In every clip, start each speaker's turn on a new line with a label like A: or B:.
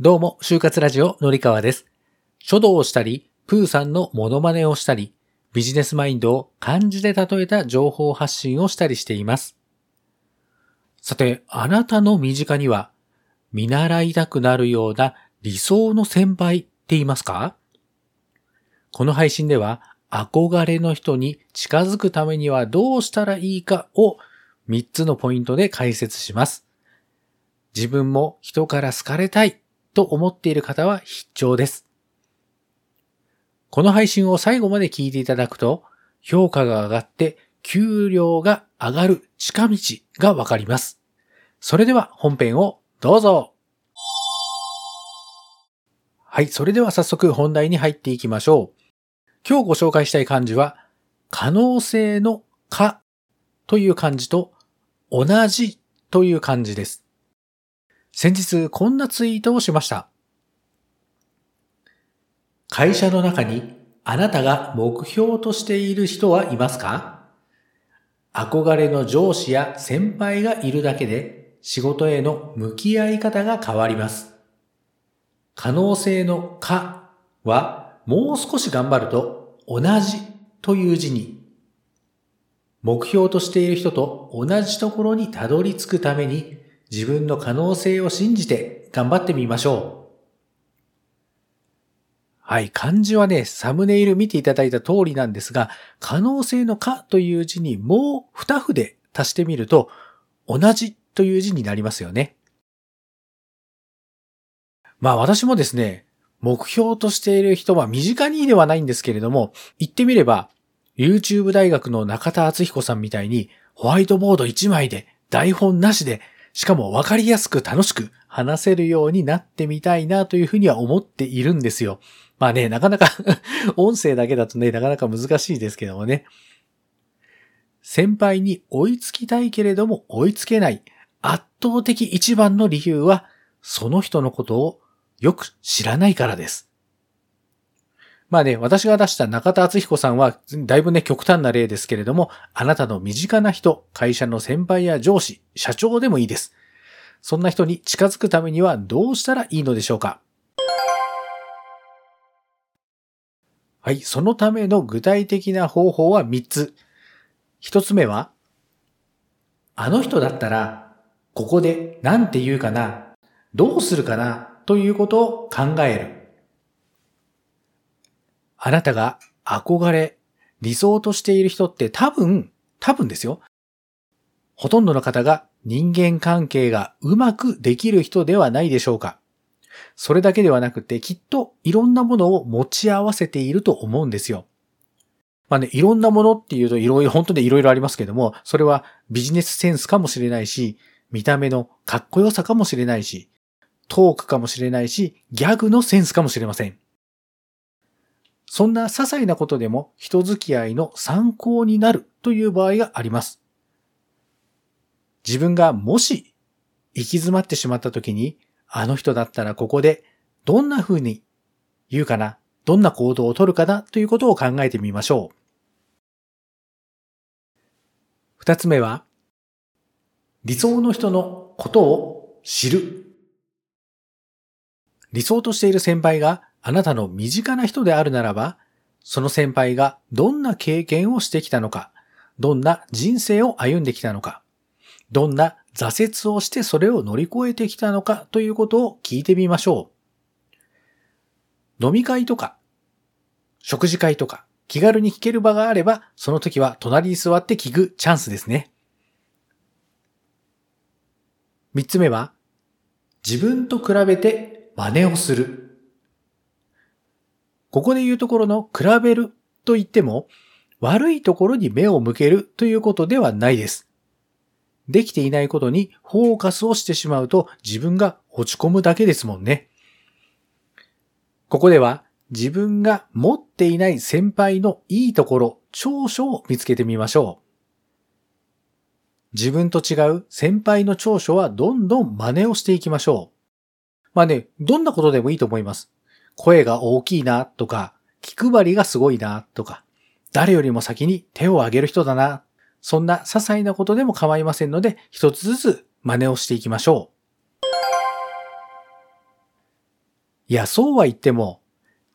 A: どうも、就活ラジオのりかわです。書道をしたり、プーさんのモノマネをしたり、ビジネスマインドを漢字で例えた情報発信をしたりしています。さて、あなたの身近には、見習いたくなるような理想の先輩って言いますか？この配信では、憧れの人に近づくためにはどうしたらいいかを3つのポイントで解説します。自分も人から好かれたいと思っている方は必聴です。この配信を最後まで聞いていただくと、評価が上がって給料が上がる近道がわかります。それでは本編をどうぞ。はい、それでは早速本題に入っていきましょう。今日ご紹介したい漢字は、可能性の可という漢字と同じという漢字です。先日こんなツイートをしました。会社の中にあなたが目標としている人はいますか？憧れの上司や先輩がいるだけで仕事への向き合い方が変わります。可能性の可はもう少し頑張ると同じという字に目標としている人と同じところにたどり着くために自分の可能性を信じて頑張ってみましょう。はい、漢字はね、サムネイル見ていただいた通りなんですが、可能性の可という字にもう二筆足してみると、同じという字になりますよね。まあ私もですね、目標としている人は身近にではないんですけれども、言ってみれば、YouTube 大学の中田敦彦さんみたいに、ホワイトボード1枚で、台本なしで、しかも分かりやすく楽しく話せるようになってみたいなというふうには思っているんですよ。まあね、なかなか 音声だけだとね、なかなか難しいですけどもね。先輩に追いつきたいけれども追いつけない圧倒的一番の理由は、その人のことをよく知らないからです。まあね、私が出した中田敦彦さんは、だいぶね、極端な例ですけれども、あなたの身近な人、会社の先輩や上司、社長でもいいです。そんな人に近づくためにはどうしたらいいのでしょうか？はい、そのための具体的な方法は3つ。1つ目は、あの人だったら、ここで何て言うかな、どうするかな、ということを考える。あなたが憧れ、理想としている人って多分、多分ですよ。ほとんどの方が人間関係がうまくできる人ではないでしょうか。それだけではなくて、きっといろんなものを持ち合わせていると思うんですよ。まあね、いろんなものっていうといろいろ、本当にいろいろありますけども、それはビジネスセンスかもしれないし、見た目のかっこよさかもしれないし、トークかもしれないし、ギャグのセンスかもしれません。そんな些細なことでも人付き合いの参考になるという場合があります。自分がもし行き詰まってしまった時に、あの人だったらここでどんな風に言うかな、どんな行動をとるかなということを考えてみましょう。二つ目は、理想の人のことを知る。理想としている先輩があなたの身近な人であるならば、その先輩がどんな経験をしてきたのか、どんな人生を歩んできたのか、どんな挫折をしてそれを乗り越えてきたのかということを聞いてみましょう。飲み会とか、食事会とか、気軽に聞ける場があれば、その時は隣に座って聞くチャンスですね。三つ目は、自分と比べて真似をする。ここで言うところの比べると言っても、悪いところに目を向けるということではないです。できていないことにフォーカスをしてしまうと自分が落ち込むだけですもんね。ここでは自分が持っていない先輩のいいところ、長所を見つけてみましょう。自分と違う先輩の長所はどんどん真似をしていきましょう。まあね、どんなことでもいいと思います。声が大きいなとか、気配りがすごいなとか、誰よりも先に手を挙げる人だな。そんな些細なことでも構いませんので、一つずつ真似をしていきましょう。いや、そうは言っても、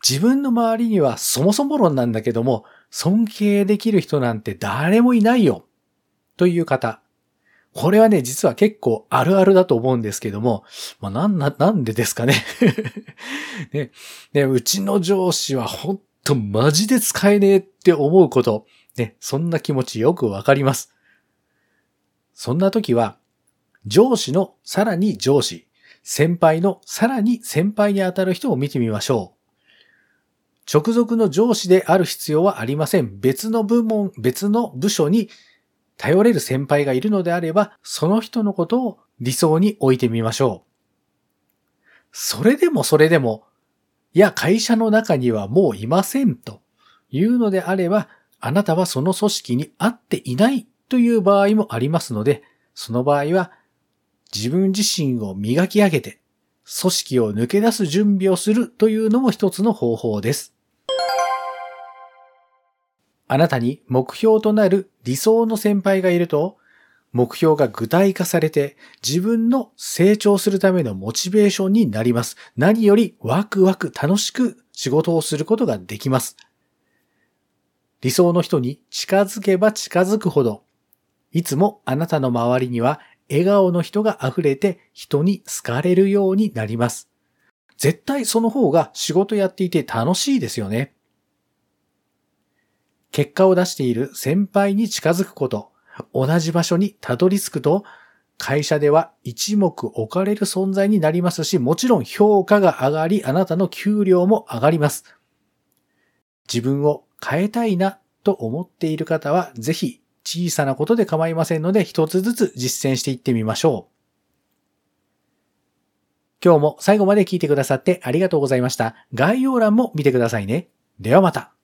A: 自分の周りにはそもそも論なんだけども、尊敬できる人なんて誰もいないよ。という方。これはね、実は結構あるあるだと思うんですけども、まあ、なんな、なんでですかね ね。ね、うちの上司はほんとマジで使えねえって思うこと、ね、そんな気持ちよくわかります。そんな時は、上司のさらに上司、先輩のさらに先輩にあたる人を見てみましょう。直属の上司である必要はありません。別の部門、別の部署に頼れる先輩がいるのであれば、その人のことを理想に置いてみましょう。それでもそれでも、いや、会社の中にはもういませんというのであれば、あなたはその組織に合っていないという場合もありますので、その場合は自分自身を磨き上げて、組織を抜け出す準備をするというのも一つの方法です。あなたに目標となる理想の先輩がいると、目標が具体化されて自分の成長するためのモチベーションになります。何よりワクワク楽しく仕事をすることができます。理想の人に近づけば近づくほど、いつもあなたの周りには笑顔の人が溢れて人に好かれるようになります。絶対その方が仕事やっていて楽しいですよね。結果を出している先輩に近づくこと、同じ場所にたどり着くと、会社では一目置かれる存在になりますし、もちろん評価が上がり、あなたの給料も上がります。自分を変えたいなと思っている方は、ぜひ小さなことで構いませんので、一つずつ実践していってみましょう。今日も最後まで聞いてくださってありがとうございました。概要欄も見てくださいね。ではまた。